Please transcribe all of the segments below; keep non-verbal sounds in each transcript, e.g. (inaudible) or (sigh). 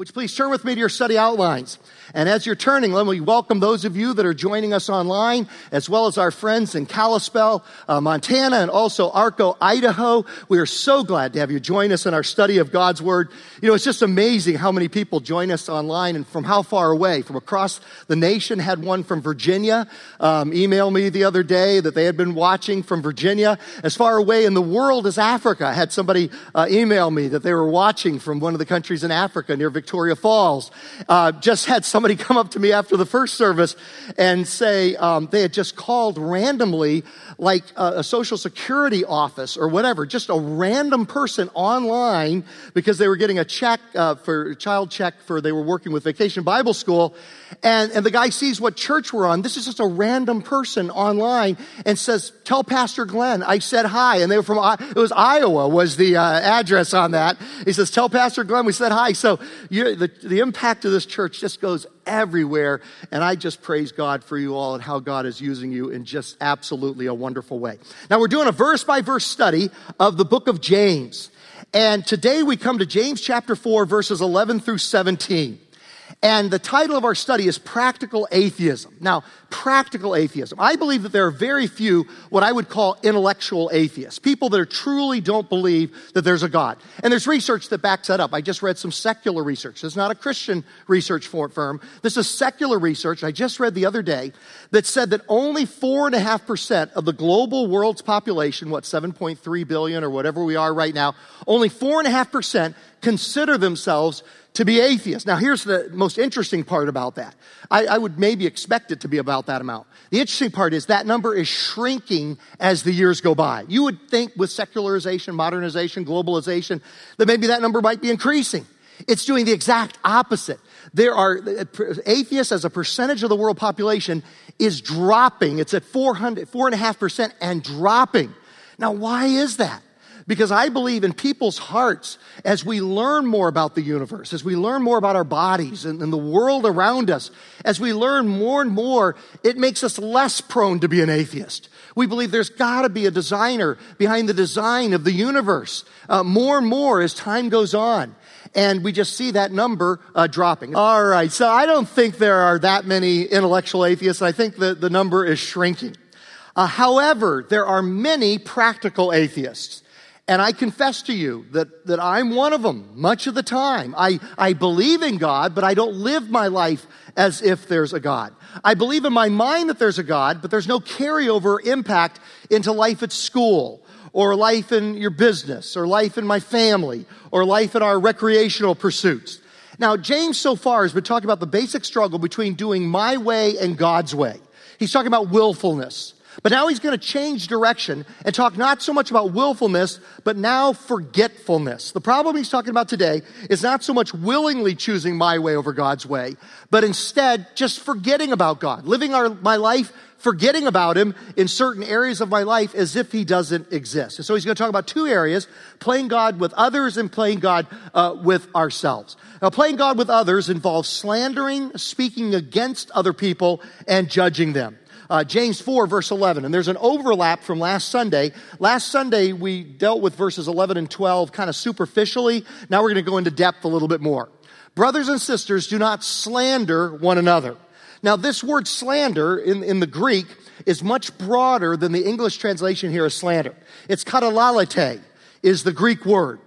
You please turn with me to your study outlines? And as you're turning, let me welcome those of you that are joining us online, as well as our friends in Kalispell, uh, Montana, and also Arco, Idaho. We are so glad to have you join us in our study of God's Word. You know, it's just amazing how many people join us online and from how far away. From across the nation, had one from Virginia um, email me the other day that they had been watching from Virginia. As far away in the world as Africa, I had somebody uh, email me that they were watching from one of the countries in Africa near Victoria. Victoria Falls. Uh, just had somebody (laughs) come up to me after the first service and say um, they had just called randomly, like a, a social security office or whatever, just a random person online because they were getting a check uh, for child check for they were working with Vacation Bible School, and and the guy sees what church we're on. This is just a random person online and says, "Tell Pastor Glenn I said hi." And they were from it was Iowa was the uh, address on that. He says, "Tell Pastor Glenn we said hi." So you the, the impact of this church just goes everywhere. And I just praise God for you all and how God is using you in just absolutely a wonderful way. Now, we're doing a verse by verse study of the book of James. And today we come to James chapter 4, verses 11 through 17. And the title of our study is Practical Atheism. Now, practical atheism. I believe that there are very few what I would call intellectual atheists, people that are truly don't believe that there's a God. And there's research that backs that up. I just read some secular research. It's not a Christian research firm. This is secular research I just read the other day that said that only 4.5% of the global world's population, what, 7.3 billion or whatever we are right now, only 4.5% consider themselves to be atheists. Now, here's the most interesting part about that. I, I, would maybe expect it to be about that amount. The interesting part is that number is shrinking as the years go by. You would think with secularization, modernization, globalization, that maybe that number might be increasing. It's doing the exact opposite. There are atheists as a percentage of the world population is dropping. It's at 400, 4.5% and dropping. Now, why is that? Because I believe in people's hearts, as we learn more about the universe, as we learn more about our bodies and, and, the world around us, as we learn more and more, it makes us less prone to be an atheist. We believe there's got to be a designer behind the design of the universe. Uh, more and more as time goes on. And we just see that number uh, dropping. All right, so I don't think there are that many intellectual atheists. I think that the number is shrinking. Uh, however, there are many practical atheists. And I confess to you that, that I'm one of them much of the time. I, I believe in God, but I don't live my life as if there's a God. I believe in my mind that there's a God, but there's no carryover impact into life at school or life in your business or life in my family or life in our recreational pursuits. Now, James so far has been talking about the basic struggle between doing my way and God's way. He's talking about willfulness. But now he's going to change direction and talk not so much about willfulness, but now forgetfulness. The problem he's talking about today is not so much willingly choosing my way over God's way, but instead just forgetting about God, living our, my life forgetting about him in certain areas of my life as if he doesn't exist. And so he's going to talk about two areas playing God with others and playing God uh, with ourselves. Now, playing God with others involves slandering, speaking against other people, and judging them uh, James 4, verse 11. And there's an overlap from last Sunday. Last Sunday, we dealt with verses 11 and 12 kind of superficially. Now we're going to go into depth a little bit more. Brothers and sisters, do not slander one another. Now, this word slander in, in the Greek is much broader than the English translation here is slander. It's katalalite is the Greek word.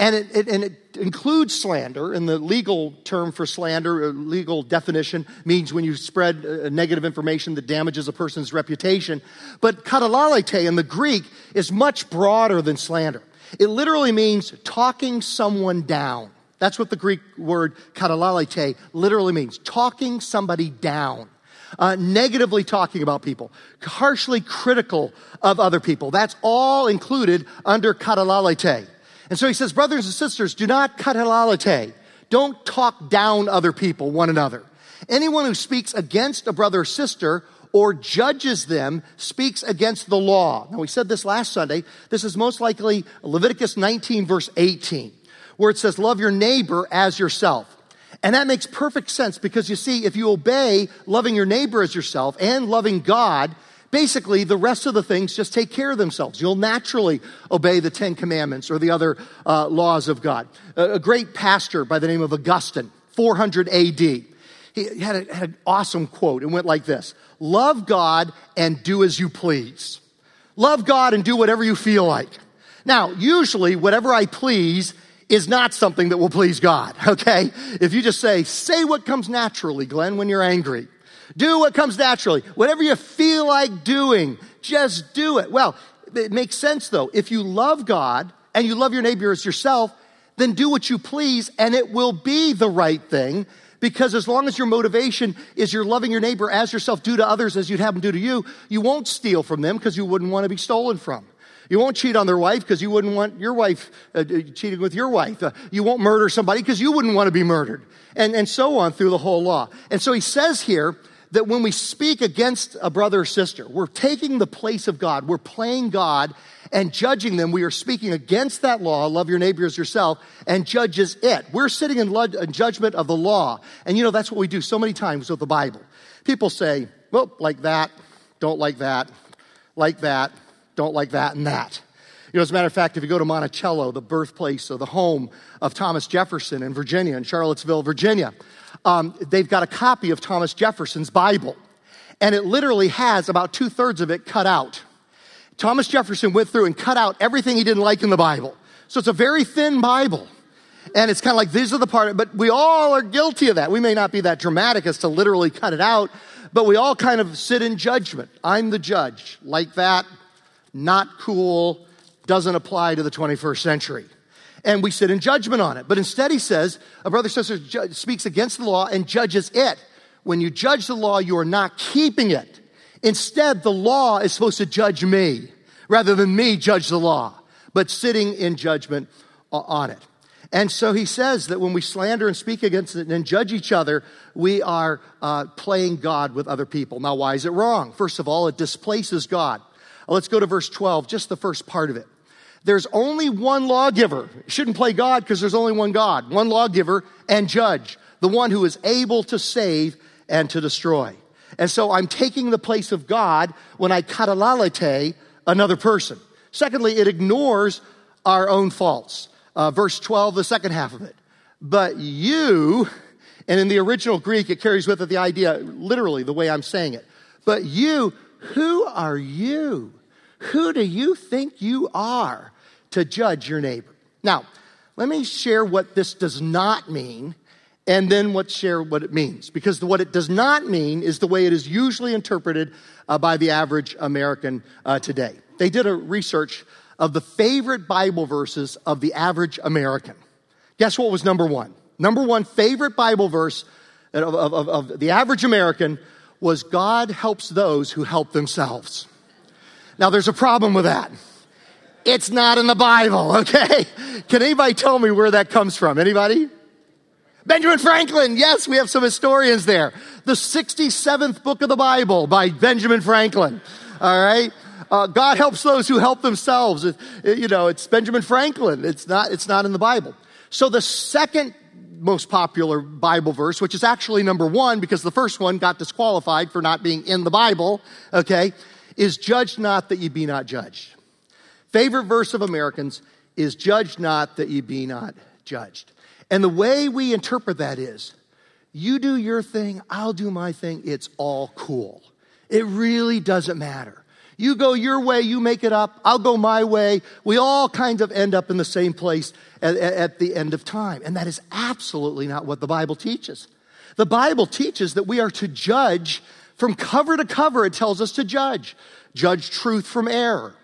And it, it, and it includes slander, and the legal term for slander, uh, legal definition, means when you spread uh, negative information that damages a person's reputation. But katalalite in the Greek is much broader than slander. It literally means talking someone down. That's what the Greek word katalalite literally means. Talking somebody down. Uh, negatively talking about people, harshly critical of other people. That's all included under katalalite. And so he says, brothers and sisters, do not katalalite. Don't talk down other people, one another. Anyone who speaks against a brother or sister or judges them speaks against the law. Now, we said this last Sunday. This is most likely Leviticus 19, verse 18, where it says, Love your neighbor as yourself. And that makes perfect sense because you see, if you obey loving your neighbor as yourself and loving God, Basically, the rest of the things just take care of themselves. You'll naturally obey the Ten Commandments or the other uh, laws of God. A, a great pastor by the name of Augustine 400 AD. He had, a, had an awesome quote. It went like this Love God and do as you please. Love God and do whatever you feel like. Now, usually, whatever I please is not something that will please God, (laughs) okay? If you just say, say what comes naturally, Glenn, when you're angry. Do what comes naturally. Whatever you feel like doing, just do it. Well, it makes sense though. If you love God and you love your neighbor as yourself, then do what you please and it will be the right thing because as long as your motivation is you're loving your neighbor as yourself, do to others as you'd have them do to you, you won't steal from them because you wouldn't want to be stolen from. You won't cheat on their wife because you wouldn't want your wife uh, cheating with your wife. Uh, you won't murder somebody because you wouldn't want to be murdered. And, and so on through the whole law. And so he says here that when we speak against a brother or sister, we're taking the place of God. We're playing God and judging them. We are speaking against that law, love your neighbor as yourself, and judges it. We're sitting in, judgment of the law. And you know, that's what we do so many times with the Bible. People say, well, like that, don't like that, like that, don't like that, and that. You know, as a matter of fact, if you go to Monticello, the birthplace or the home of Thomas Jefferson in Virginia, in Charlottesville, Virginia, um, they've got a copy of Thomas Jefferson's Bible. And it literally has about two thirds of it cut out. Thomas Jefferson went through and cut out everything he didn't like in the Bible. So it's a very thin Bible. And it's kind of like, these are the part, but we all are guilty of that. We may not be that dramatic as to literally cut it out, but we all kind of sit in judgment. I'm the judge. Like that, not cool, doesn't apply to the 21st century and we sit in judgment on it. But instead, he says, a brother or sister ju- speaks against the law and judges it. When you judge the law, you are not keeping it. Instead, the law is supposed to judge me rather than me judge the law, but sitting in judgment on it. And so he says that when we slander and speak against it and judge each other, we are uh, playing God with other people. Now, why is it wrong? First of all, it displaces God. Let's go to verse 12, just the first part of it. There's only one lawgiver. shouldn't play God because there's only one God, one lawgiver and judge, the one who is able to save and to destroy. And so I'm taking the place of God when I katalalite another person. Secondly, it ignores our own faults. Uh, verse 12, the second half of it. But you, and in the original Greek, it carries with it the idea, literally, the way I'm saying it. But you, who are you? Who do you think you are to judge your neighbor? Now, let me share what this does not mean and then what share what it means. Because what it does not mean is the way it is usually interpreted uh, by the average american uh, today. They did a research of the favorite bible verses of the average american. Guess what was number one? Number one favorite bible verse of, of, of the average american was god helps those who help themselves now, there's a problem with that. It's not in the Bible, (laughs) okay? Can anybody tell me where that comes from? Anybody? Benjamin Franklin. Yes, we have some historians there. The 67th book of the Bible by Benjamin Franklin. All right. Uh, God helps those who help themselves. It, it, you know, it's Benjamin Franklin. It's not, it's not in the Bible. So the second most popular Bible verse, which is actually number one because the first one got disqualified for not being in the Bible, okay, is judge not that ye be not judged. Favorite verse of Americans is judge not that ye be not judged. And the way we interpret that is you do your thing, I'll do my thing, it's all cool. It really doesn't matter. You go your way, you make it up, I'll go my way. We all kind of end up in the same place at, at, the end of time. And that is absolutely not what the Bible teaches. The Bible teaches that we are to judge from cover to cover, it tells us to judge. Judge truth from error.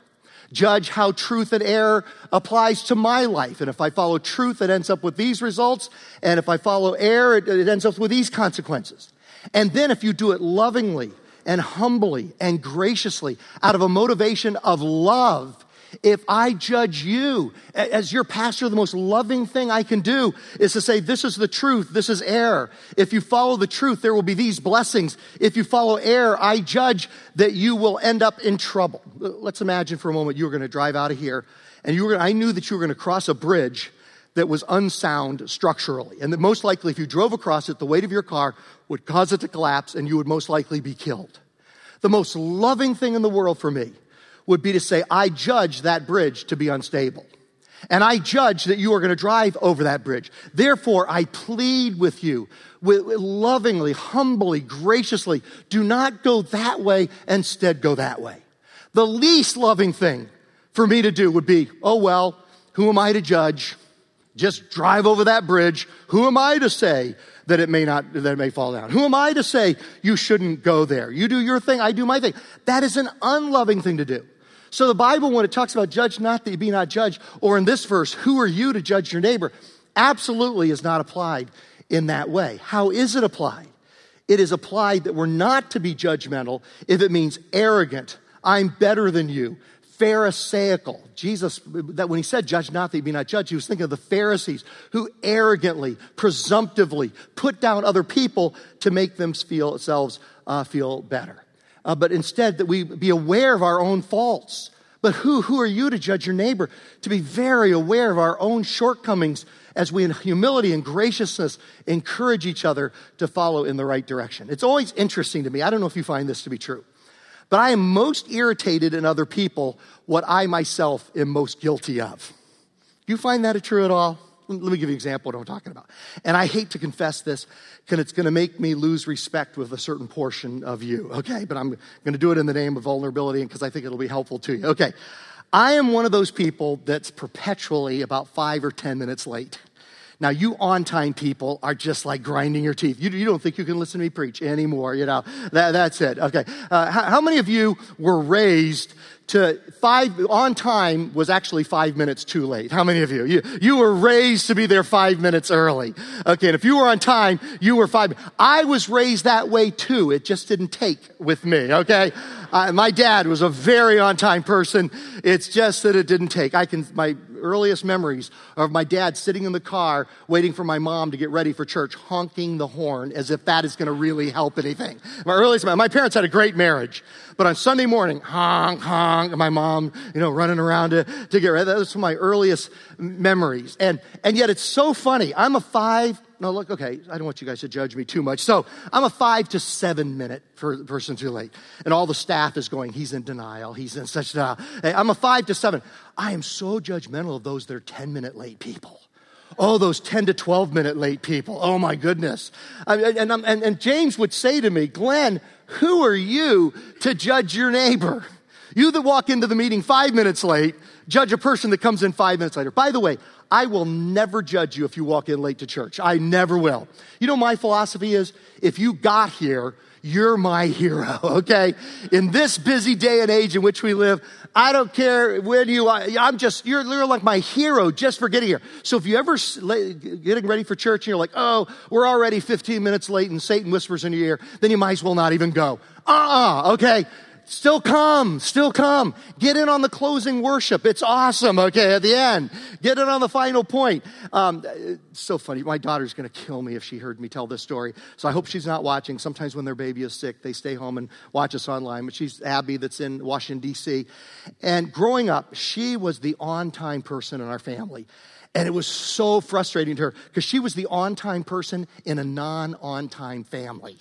Judge how truth and error applies to my life. And if I follow truth, it ends up with these results. And if I follow error, it, it ends up with these consequences. And then if you do it lovingly and humbly and graciously out of a motivation of love, if I judge you as your pastor, the most loving thing I can do is to say, this is the truth, this is error. If you follow the truth, there will be these blessings. If you follow error, I judge that you will end up in trouble. Let's imagine for a moment you were going to drive out of here and you were gonna, I knew that you were going to cross a bridge that was unsound structurally. And that most likely, if you drove across it, the weight of your car would cause it to collapse and you would most likely be killed. The most loving thing in the world for me would be to say, I judge that bridge to be unstable. And I judge that you are going to drive over that bridge. Therefore, I plead with you lovingly, humbly, graciously, do not go that way, instead go that way. The least loving thing for me to do would be, oh well, who am I to judge? Just drive over that bridge. Who am I to say that it may not, that it may fall down? Who am I to say you shouldn't go there? You do your thing, I do my thing. That is an unloving thing to do. So the Bible, when it talks about judge not that you be not judged, or in this verse, who are you to judge your neighbor, absolutely is not applied in that way. How is it applied? It is applied that we're not to be judgmental if it means arrogant. I'm better than you. Pharisaical. Jesus, that when he said, judge not that you be not judged, he was thinking of the Pharisees who arrogantly, presumptively put down other people to make themselves uh, feel better. Uh, but instead that we be aware of our own faults. But who, who are you to judge your neighbor? To be very aware of our own shortcomings as we in humility and graciousness encourage each other to follow in the right direction. It's always interesting to me. I don't know if you find this to be true, but I am most irritated in other people what I myself am most guilty of. Do you find that true at all? Let me give you an example of what I'm talking about. And I hate to confess this because it's going to make me lose respect with a certain portion of you, okay? But I'm going to do it in the name of vulnerability and because I think it'll be helpful to you. Okay. I am one of those people that's perpetually about five or 10 minutes late. Now, you on time people are just like grinding your teeth. You, you, don't think you can listen to me preach anymore, you know. That, that's it. Okay. Uh, how, how many of you were raised to five, on time was actually five minutes too late? How many of you? You, you were raised to be there five minutes early. Okay. And if you were on time, you were five. I was raised that way too. It just didn't take with me. Okay. Uh, my dad was a very on time person. It's just that it didn't take. I can, my earliest memories of my dad sitting in the car waiting for my mom to get ready for church, honking the horn as if that is going to really help anything. My earliest, my parents had a great marriage, but on Sunday morning, honk, honk, and my mom, you know, running around to, to get ready. That was my earliest memories. And, and yet it's so funny. I'm a five, no, look, okay, I don't want you guys to judge me too much. So I'm a five to seven minute person too late. And all the staff is going, he's in denial. He's in such denial. Hey, I'm a five to seven. I am so judgmental of those that are 10 minute late people. Oh, those 10 to 12 minute late people. Oh my goodness. and, and, and James would say to me, Glenn, who are you to judge your neighbor? You that walk into the meeting five minutes late, judge a person that comes in five minutes later. By the way, I will never judge you if you walk in late to church. I never will. You know, my philosophy is if you got here, you're my hero, (laughs) okay? In this busy day and age in which we live, I don't care when you, I'm just, you're, you're like my hero just for getting here. So if you ever getting ready for church and you're like, oh, we're already 15 minutes late and Satan whispers in your ear, then you might as well not even go. Uh-uh, okay? Still come, still come. Get in on the closing worship. It's awesome, okay, at the end. Get in on the final point. Um, so funny. My daughter's going to kill me if she heard me tell this story. So I hope she's not watching. Sometimes when their baby is sick, they stay home and watch us online. But she's Abby that's in Washington, D.C. And growing up, she was the on time person in our family. And it was so frustrating to her because she was the on time person in a non on time family.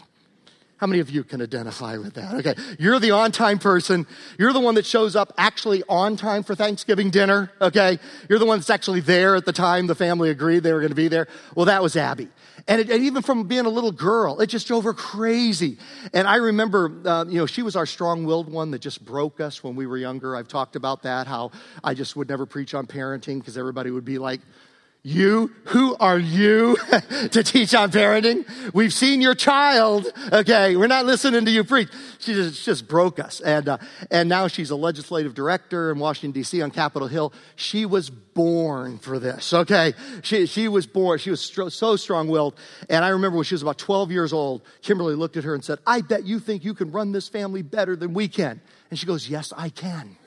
How many of you can identify with that? Okay. You're the on time person. You're the one that shows up actually on time for Thanksgiving dinner. Okay. You're the one that's actually there at the time the family agreed they were going to be there. Well, that was Abby. And, it, and, even from being a little girl, it just drove her crazy. And I remember, uh, you know, she was our strong willed one that just broke us when we were younger. I've talked about that, how I just would never preach on parenting because everybody would be like, you, who are you (laughs) to teach on parenting? We've seen your child. Okay, we're not listening to you preach. She just, just broke us. And, uh, and now she's a legislative director in Washington, D.C. on Capitol Hill. She was born for this, okay? She, she was born, she was stro- so strong willed. And I remember when she was about 12 years old, Kimberly looked at her and said, I bet you think you can run this family better than we can. And she goes, Yes, I can.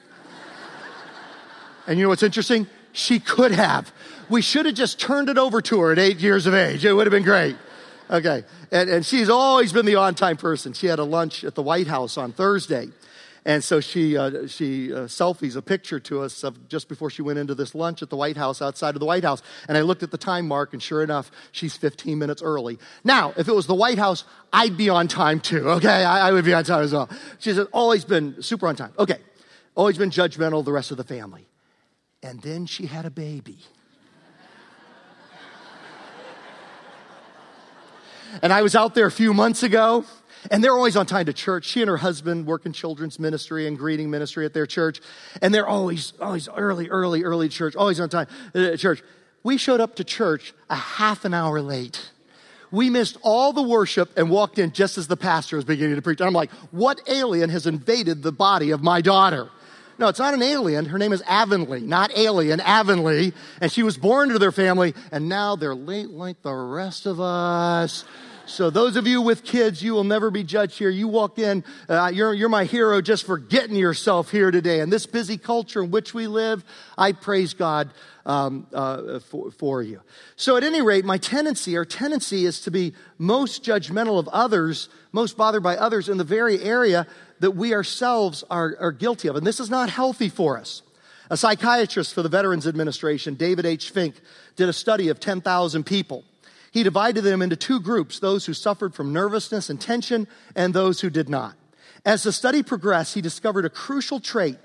(laughs) and you know what's interesting? She could have. We should have just turned it over to her at eight years of age. It would have been great. Okay. And, and she's always been the on time person. She had a lunch at the White House on Thursday. And so she, uh, she uh, selfies a picture to us of just before she went into this lunch at the White House, outside of the White House. And I looked at the time mark, and sure enough, she's 15 minutes early. Now, if it was the White House, I'd be on time too, okay? I, I would be on time as well. She's always been super on time. Okay. Always been judgmental of the rest of the family. And then she had a baby. and I was out there a few months ago, and they're always on time to church. She and her husband work in children's ministry and greeting ministry at their church, and they're always, always early, early, early church, always on time uh, at church. We showed up to church a half an hour late. We missed all the worship and walked in just as the pastor was beginning to preach. And I'm like, what alien has invaded the body of my daughter? No, it's not an alien. Her name is Avonlea, not alien, Avonlea. And she was born to their family, and now they're late like the rest of us. So those of you with kids, you will never be judged here. You walk in, uh, you're, you're my hero just for getting yourself here today. In this busy culture in which we live, I praise God um, uh, for, for you. So at any rate, my tendency, our tendency is to be most judgmental of others, most bothered by others in the very area that we ourselves are, are guilty of. And this is not healthy for us. A psychiatrist for the Veterans Administration, David H. Fink, did a study of 10,000 people. He divided them into two groups those who suffered from nervousness and tension, and those who did not. As the study progressed, he discovered a crucial trait.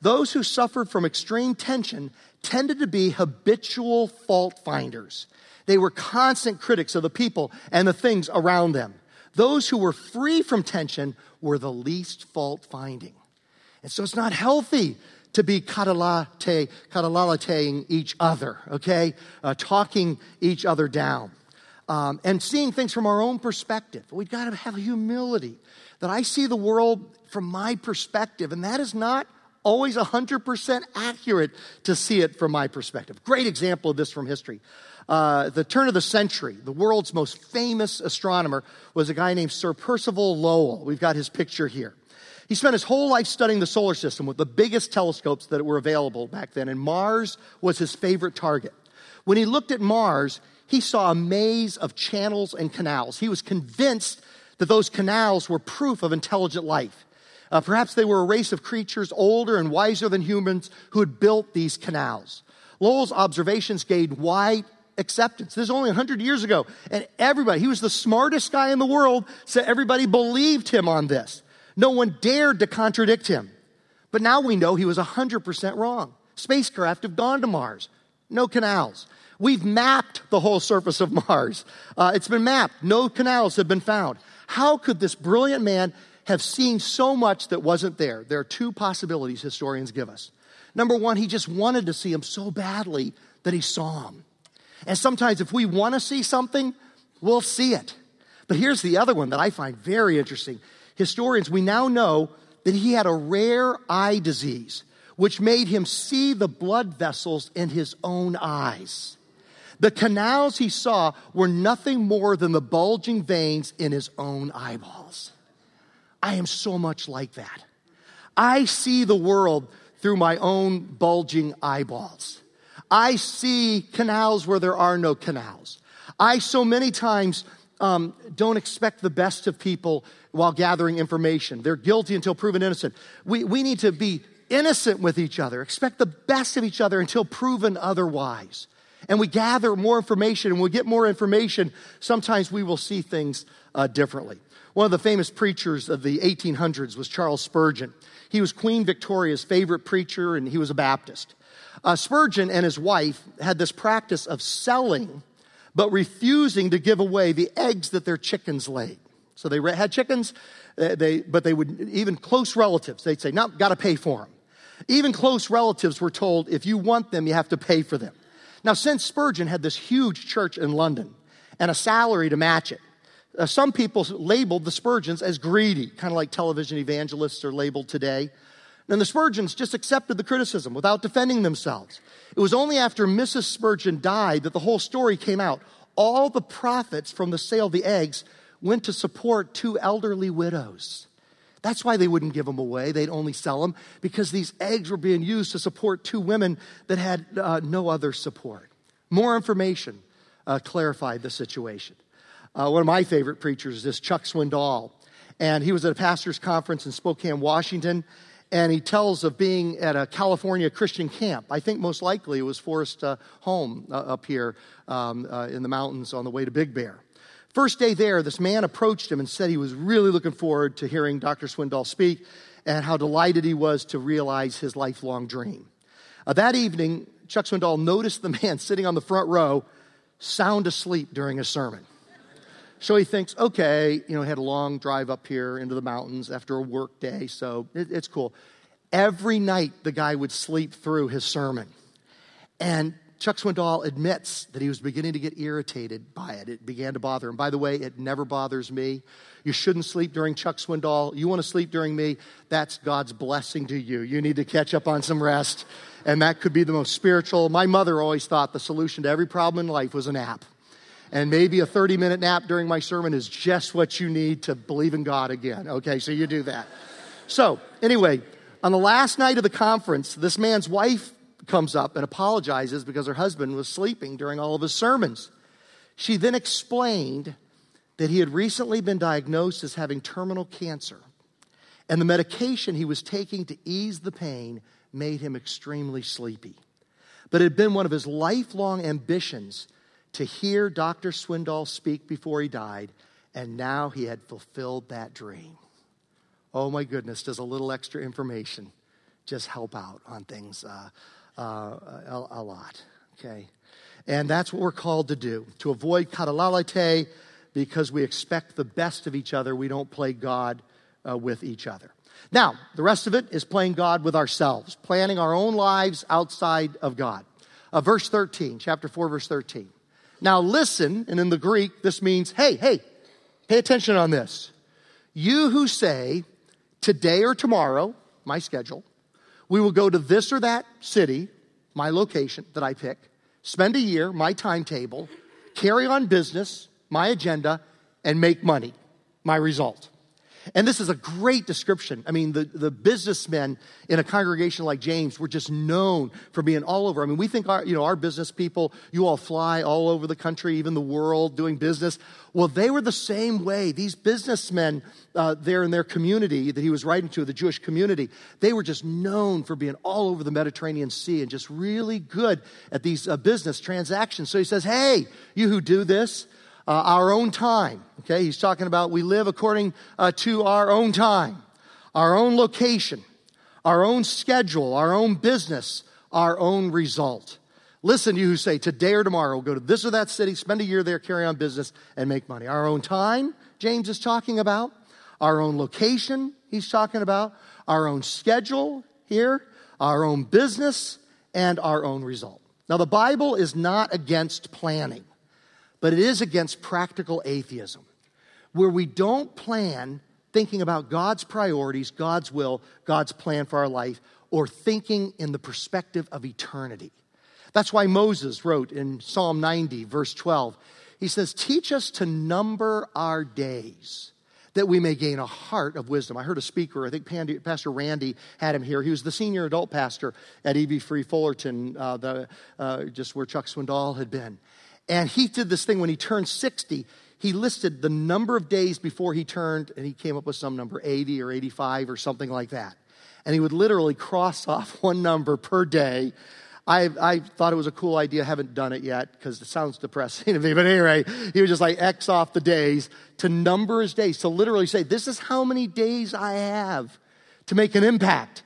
Those who suffered from extreme tension tended to be habitual fault finders. They were constant critics of the people and the things around them. Those who were free from tension were the least fault finding. And so it's not healthy to be katalate, each other, okay? Uh, talking each other down um, and seeing things from our own perspective. We've got to have humility that I see the world from my perspective, and that is not always 100% accurate to see it from my perspective. Great example of this from history. Uh, the turn of the century, the world's most famous astronomer was a guy named Sir Percival Lowell. We've got his picture here. He spent his whole life studying the solar system with the biggest telescopes that were available back then, and Mars was his favorite target. When he looked at Mars, he saw a maze of channels and canals. He was convinced that those canals were proof of intelligent life. Uh, perhaps they were a race of creatures older and wiser than humans who had built these canals. Lowell's observations gained wide acceptance. This is only 100 years ago, and everybody, he was the smartest guy in the world, so everybody believed him on this. No one dared to contradict him. But now we know he was 100% wrong. Spacecraft have gone to Mars, no canals. We've mapped the whole surface of (laughs) Mars. Uh, it's been mapped. No canals have been found. How could this brilliant man have seen so much that wasn't there? There are two possibilities historians give us. Number one, he just wanted to see him so badly that he saw him. And sometimes if we want to see something, we'll see it. But here's the other one that I find very interesting. Historians, we now know that he had a rare eye disease, which made him see the blood vessels in his own eyes. The canals he saw were nothing more than the bulging veins in his own eyeballs. I am so much like that. I see the world through my own bulging eyeballs. I see canals where there are no canals. I so many times um, don't expect the best of people while gathering information. They're guilty until proven innocent. We, we need to be innocent with each other, expect the best of each other until proven otherwise and we gather more information and we get more information, sometimes we will see things uh, differently. One of the famous preachers of the 1800s was Charles Spurgeon. He was Queen Victoria's favorite preacher and he was a Baptist. Uh, Spurgeon and his wife had this practice of selling but refusing to give away the eggs that their chickens laid. So they had chickens, uh, they, but they would, even close relatives, they'd say, no, got to pay for them. Even close relatives were told, if you want them, you have to pay for them. Now, since Spurgeon had this huge church in London and a salary to match it, uh, some people labeled the Spurgeons as greedy, kind of like television evangelists are labeled today. And the Spurgeons just accepted the criticism without defending themselves. It was only after Mrs. Spurgeon died that the whole story came out. All the profits from the sale of the eggs went to support two elderly widows. That's why they wouldn't give them away. They'd only sell them because these eggs were being used to support two women that had uh, no other support. More information uh, clarified the situation. Uh, one of my favorite preachers is this Chuck Swindoll. And he was at a pastor's conference in Spokane, Washington. And he tells of being at a California Christian camp. I think most likely it was Forest uh, Home uh, up here um, uh, in the mountains on the way to Big Bear. First day there, this man approached him and said he was really looking forward to hearing Dr. Swindoll speak and how delighted he was to realize his lifelong dream. Uh, that evening, Chuck Swindoll noticed the man (laughs) sitting on the front row sound asleep during a sermon. So he thinks, okay, you know, he had a long drive up here into the mountains after a work day, so it, it's cool. Every night, the guy would sleep through his sermon. And Chuck Swindoll admits that he was beginning to get irritated by it. It began to bother him. By the way, it never bothers me. You shouldn't sleep during Chuck Swindoll. You want to sleep during me? That's God's blessing to you. You need to catch up on some rest, and that could be the most spiritual. My mother always thought the solution to every problem in life was a nap. And maybe a 30 minute nap during my sermon is just what you need to believe in God again. Okay, so you do that. So, anyway, on the last night of the conference, this man's wife comes up and apologizes because her husband was sleeping during all of his sermons. She then explained that he had recently been diagnosed as having terminal cancer, and the medication he was taking to ease the pain made him extremely sleepy. But it had been one of his lifelong ambitions to hear Dr. Swindoll speak before he died, and now he had fulfilled that dream. Oh my goodness, does a little extra information just help out on things uh, uh, a, a, lot? Okay. And that's what we're called to do to avoid katalalite because we expect the best of each other. We don't play God uh, with each other. Now, the rest of it is playing God with ourselves, planning our own lives outside of God. Uh, verse 13, chapter 4, verse 13. Now, listen, and in the Greek, this means, hey, hey, pay attention on this. You who say, today or tomorrow, my schedule, we will go to this or that city, my location that I pick, spend a year, my timetable, carry on business, my agenda, and make money, my result. And this is a great description. I mean, the, the businessmen in a congregation like James were just known for being all over. I mean, we think our, you know, our business people, you all fly all over the country, even the world, doing business. Well, they were the same way. These businessmen uh, there in their community that he was writing to, the Jewish community, they were just known for being all over the Mediterranean Sea and just really good at these uh, business transactions. So he says, hey, you who do this, uh, our own time. Okay, he's talking about we live according uh, to our own time, our own location, our own schedule, our own business, our own result. Listen, you who say today or tomorrow go to this or that city, spend a year there, carry on business, and make money. Our own time, James is talking about. Our own location, he's talking about. Our own schedule here, our own business, and our own result. Now, the Bible is not against planning but it is against practical atheism, where we don't plan thinking about God's priorities, God's will, God's plan for our life, or thinking in the perspective of eternity. That's why Moses wrote in Psalm 90, verse 12, he says, Teach us to number our days that we may gain a heart of wisdom. I heard a speaker, I think Pastor Randy had him here. He was the senior adult pastor at EV Free Fullerton, uh, the, uh, just where Chuck Swindoll had been. And he did this thing when he turned 60. He listed the number of days before he turned, and he came up with some number 80 or 85 or something like that. And he would literally cross (laughs) off one number per day. I, I thought it was a cool idea. I haven't done it yet because it sounds depressing (laughs) to me. But anyway, he would just like X off the days to number his days, to literally say, This is how many days I have to make an impact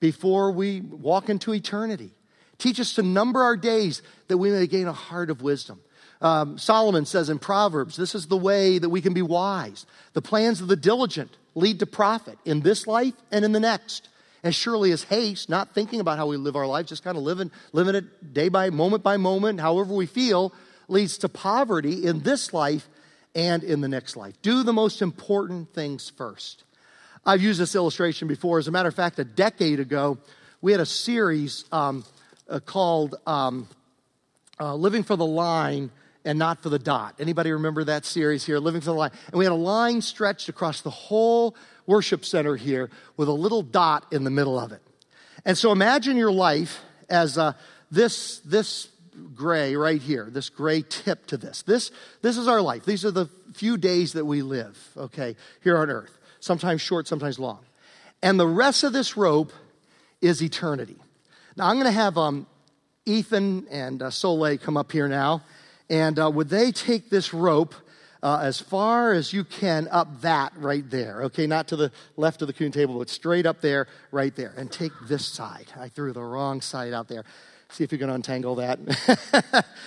before we walk into eternity. Teach us to number our days that we may gain a heart of wisdom. Um, Solomon says in Proverbs, this is the way that we can be wise. The plans of the diligent lead to profit in this life and in the next. As surely as haste, not thinking about how we live our lives, just kind of living, living it day by moment by moment, however we feel, leads to poverty in this life and in the next life. Do the most important things first. I've used this illustration before. As a matter of fact, a decade ago, we had a series um, uh, called um, uh, Living for the Line and Not for the Dot. Anybody remember that series here, Living for the Line? And we had a line stretched across the whole worship center here with a little dot in the middle of it. And so imagine your life as uh, this, this gray right here, this gray tip to this. This, this is our life. These are the few days that we live, okay, here on earth. Sometimes short, sometimes long. And the rest of this rope is eternity. Now, I'm going to have um, Ethan and uh, Soleil come up here now. And uh, would they take this rope uh, as far as you can up that right there. Okay, not to the left of the coon table, but straight up there, right there. And take this side. I threw the wrong side out there. See if you can untangle that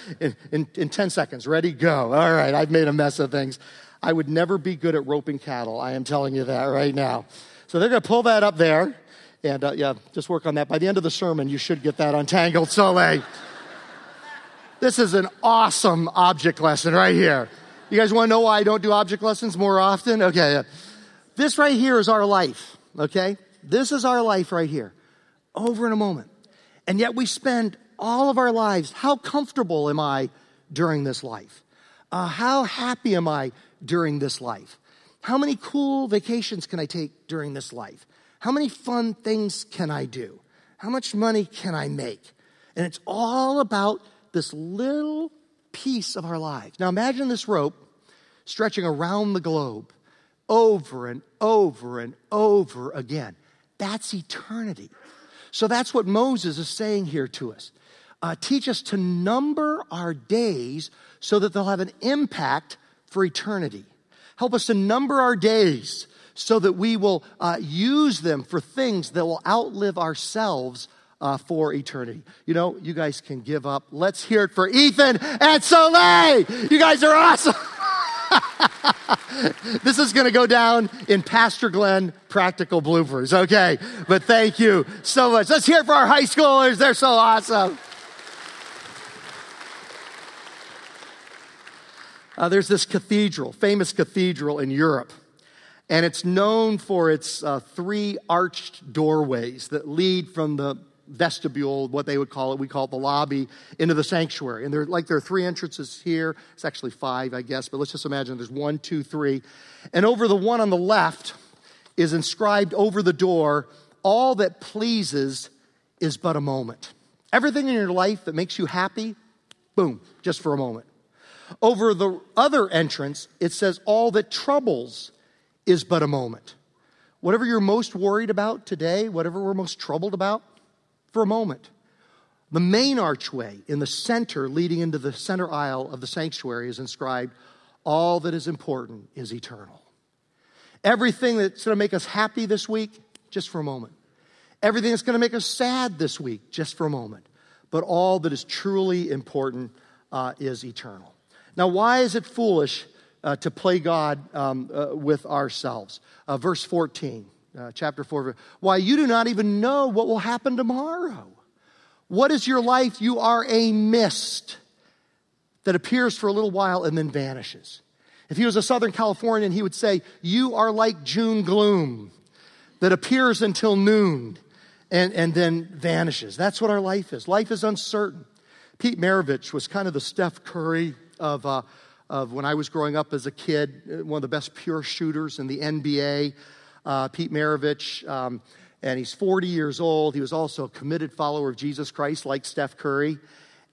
(laughs) in, in, in 10 seconds. Ready? Go. All right, I've made a mess of things. I would never be good at roping cattle. I am telling you that right now. So they're going to pull that up there. And uh, yeah, just work on that. By the end of the sermon, you should get that untangled. So, hey, this is an awesome object lesson right here. You guys want to know why I don't do object lessons more often? Okay. Yeah. This right here is our life. Okay. This is our life right here. Over in a moment. And yet we spend all of our lives. How comfortable am I during this life? Uh, how happy am I during this life? How many cool vacations can I take during this life? How many fun things can I do? How much money can I make? And it's all about this little piece of our lives. Now imagine this rope stretching around the globe over and over and over again. That's eternity. So that's what Moses is saying here to us. Uh, teach us to number our days so that they'll have an impact for eternity. Help us to number our days so that we will uh, use them for things that will outlive ourselves uh, for eternity. You know, you guys can give up. Let's hear it for Ethan and Soleil. You guys are awesome. (laughs) this is going to go down in Pastor Glenn practical bloopers, okay? But thank you so much. Let's hear it for our high schoolers. They're so awesome. Uh, there's this cathedral, famous cathedral in Europe, and it's known for its uh, three arched doorways that lead from the vestibule, what they would call it, we call it the lobby, into the sanctuary. And there, like there are three entrances here. It's actually five, I guess, but let's just imagine there's one, two, three. And over the one on the left is inscribed over the door, all that pleases is but a moment. Everything in your life that makes you happy, boom, just for a moment. Over the other entrance, it says, all that troubles is but a moment. Whatever you're most worried about today, whatever we're most troubled about, for a moment. The main archway in the center, leading into the center aisle of the sanctuary, is inscribed All that is important is eternal. Everything that's going to make us happy this week, just for a moment. Everything that's going to make us sad this week, just for a moment. But all that is truly important uh, is eternal. Now, why is it foolish uh, to play God um, uh, with ourselves? Uh, verse 14 uh, chapter 4. Why, you do not even know what will happen tomorrow. What is your life? You are a mist that appears for a little while and then vanishes. If he was a Southern Californian, he would say, You are like June gloom that appears until noon and, and then vanishes. That's what our life is. Life is uncertain. Pete Maravich was kind of the Steph Curry of, uh, of when I was growing up as a kid, one of the best pure shooters in the NBA uh, Pete Maravich, um, and he's 40 years old. He was also a committed follower of Jesus Christ, like Steph Curry.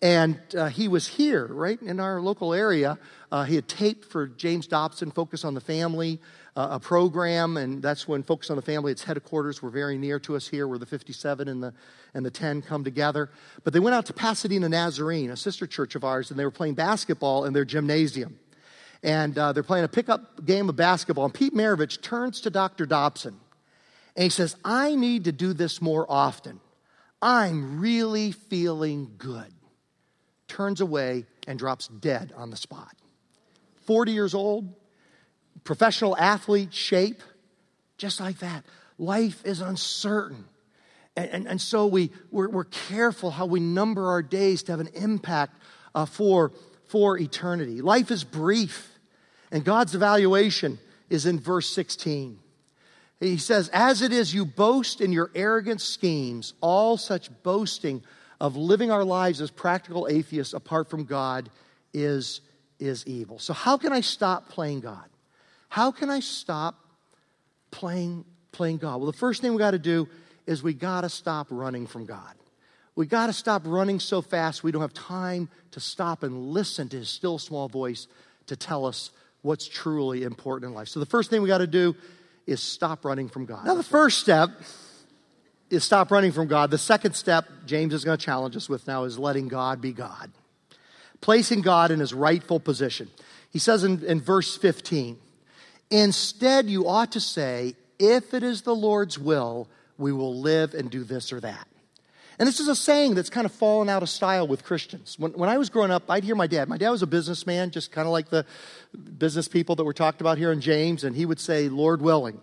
And uh, he was here, right, in our local area. Uh, he had taped for James Dobson, Focus on the Family, a program, and that's when Focus on the Family, its headquarters were very near to us here, where the 57 and the, and the 10 come together. But they went out to Pasadena Nazarene, a sister church of ours, and they were playing basketball in their gymnasium and uh, they're playing a pickup game of basketball. And Pete Maravich turns to Dr. Dobson and he says, I need to do this more often. I'm really feeling good. Turns away and drops dead on the spot. 40 years old, professional athlete shape, just like that. Life is uncertain. And, and, and so we, we're, we're, careful how we number our days to have an impact uh, for, for eternity. Life is brief. And God's evaluation is in verse 16. He says, As it is, you boast in your arrogant schemes, all such boasting of living our lives as practical atheists apart from God is, is evil. So, how can I stop playing God? How can I stop playing, playing God? Well, the first thing we got to do is we got to stop running from God. We got to stop running so fast we don't have time to stop and listen to his still small voice to tell us what's truly important in life. So the first thing we got to do is stop running from God. Now, the first step is stop running from God. The second step, James is going to challenge us with now, is letting God be God, placing God in his rightful position. He says in, in verse 15, Instead, you ought to say, If it is the Lord's will, we will live and do this or that. And this is a saying that's kind of fallen out of style with Christians. When, when I was growing up, I'd hear my dad. My dad was a businessman, just kind of like the business people that were talked about here in James, and he would say, Lord willing.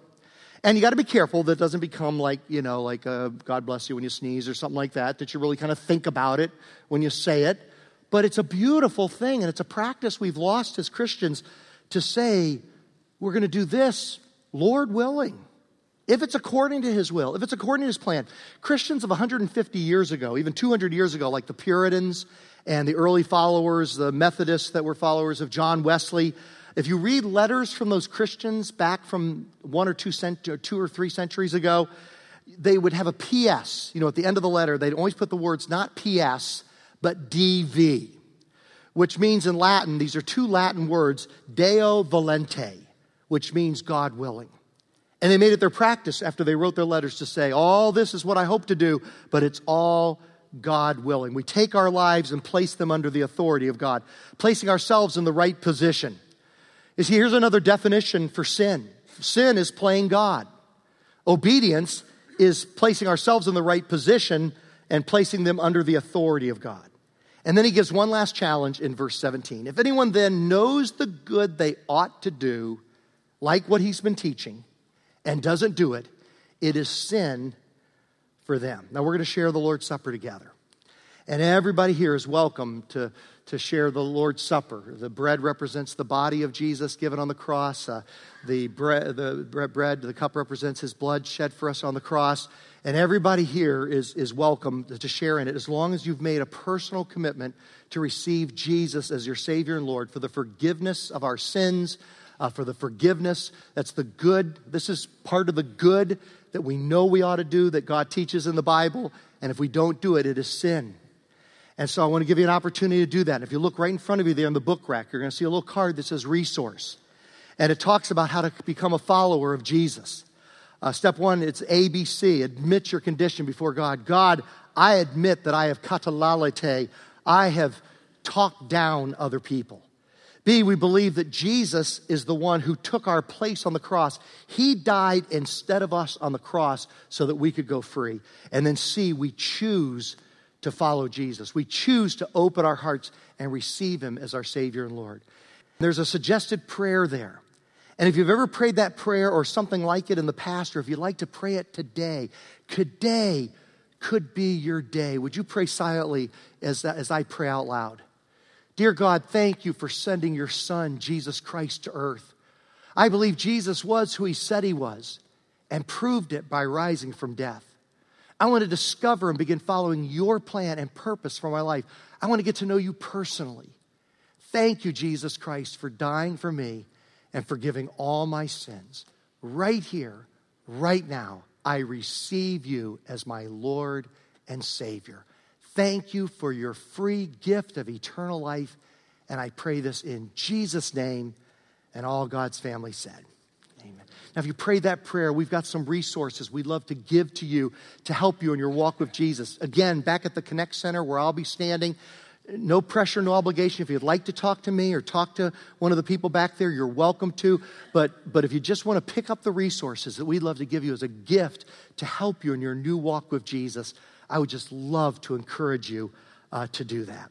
And you got to be careful that doesn't become like, you know, like uh, God bless you when you sneeze or something like that, that you really kind of think about it when you say it. But it's a beautiful thing, and it's a practice we've lost as Christians to say, we're going to do this, Lord willing. If it's according to his will, if it's according to his plan. Christians of 150 years ago, even 200 years ago, like the Puritans and the early followers, the Methodists that were followers of John Wesley, if you read letters from those Christians back from one or two, cent- or two or three centuries ago, they would have a PS. You know, at the end of the letter, they'd always put the words not PS, but DV, which means in Latin, these are two Latin words, Deo volente, which means God willing. And they made it their practice after they wrote their letters to say, All this is what I hope to do, but it's all God willing. We take our lives and place them under the authority of God, placing ourselves in the right position. You see, here's another definition for sin sin is playing God, obedience is placing ourselves in the right position and placing them under the authority of God. And then he gives one last challenge in verse 17. If anyone then knows the good they ought to do, like what he's been teaching, and doesn't do it, it is sin for them. Now we're going to share the Lord's Supper together. And everybody here is welcome to, to share the Lord's Supper. The bread represents the body of Jesus given on the cross. Uh, the, bread, the bread, the cup represents his blood shed for us on the cross. And everybody here is, is welcome to share in it as long as you've made a personal commitment to receive Jesus as your Savior and Lord for the forgiveness of our sins, uh, for the forgiveness. That's the good. This is part of the good that we know we ought to do that God teaches in the Bible. And if we don't do it, it is sin. And so I want to give you an opportunity to do that. And If you look right in front of you there in the book rack, you're going to see a little card that says resource. And it talks about how to become a follower of Jesus. Uh, step one, it's ABC. Admit your condition before God. God, I admit that I have katalalite. I have talked down other people. B, we believe that Jesus is the one who took our place on the cross. He died instead of us on the cross so that we could go free. And then C, we choose to follow Jesus. We choose to open our hearts and receive Him as our Savior and Lord. There's a suggested prayer there. And if you've ever prayed that prayer or something like it in the past, or if you'd like to pray it today, today could be your day. Would you pray silently as, as I pray out loud? Dear God, thank you for sending your Son, Jesus Christ, to earth. I believe Jesus was who he said he was and proved it by rising from death. I want to discover and begin following your plan and purpose for my life. I want to get to know you personally. Thank you, Jesus Christ, for dying for me and forgiving all my sins. Right here, right now, I receive you as my Lord and Savior. Thank you for your free gift of eternal life. And I pray this in Jesus' name. And all God's family said, Amen. Now, if you prayed that prayer, we've got some resources we'd love to give to you to help you in your walk with Jesus. Again, back at the Connect Center where I'll be standing, no pressure, no obligation. If you'd like to talk to me or talk to one of the people back there, you're welcome to. But, but if you just want to pick up the resources that we'd love to give you as a gift to help you in your new walk with Jesus, I would just love to encourage you uh, to do that.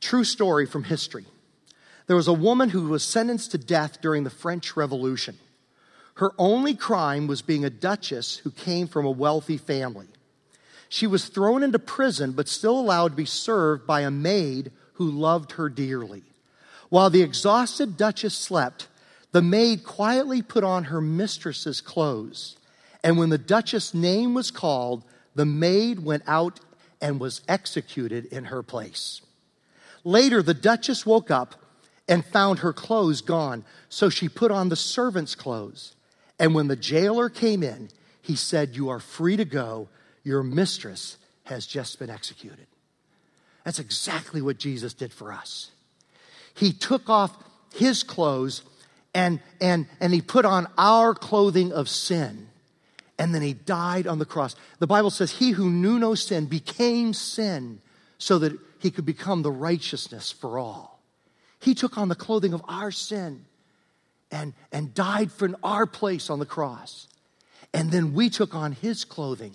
True story from history. There was a woman who was sentenced to death during the French Revolution. Her only crime was being a duchess who came from a wealthy family. She was thrown into prison, but still allowed to be served by a maid who loved her dearly. While the exhausted duchess slept, the maid quietly put on her mistress's clothes. And when the duchess' name was called, the maid went out and was executed in her place. Later, the duchess woke up and found her clothes gone, so she put on the servant's clothes. And when the jailer came in, he said, You are free to go. Your mistress has just been executed. That's exactly what Jesus did for us. He took off his clothes and, and, and he put on our clothing of sin and then he died on the cross. The Bible says, He who knew no sin became sin so that he could become the righteousness for all. He took on the clothing of our sin and, and died for our place on the cross. And then we took on his clothing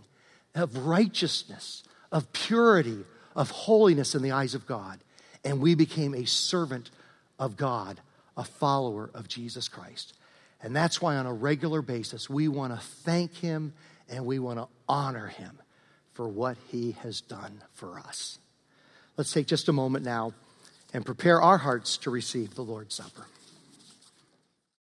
of righteousness, of purity, of holiness in the eyes of God. And we became a servant of God, a follower of Jesus Christ. And that's why, on a regular basis, we want to thank him and we want to honor him for what he has done for us. Let's take just a moment now and prepare our hearts to receive the Lord's Supper.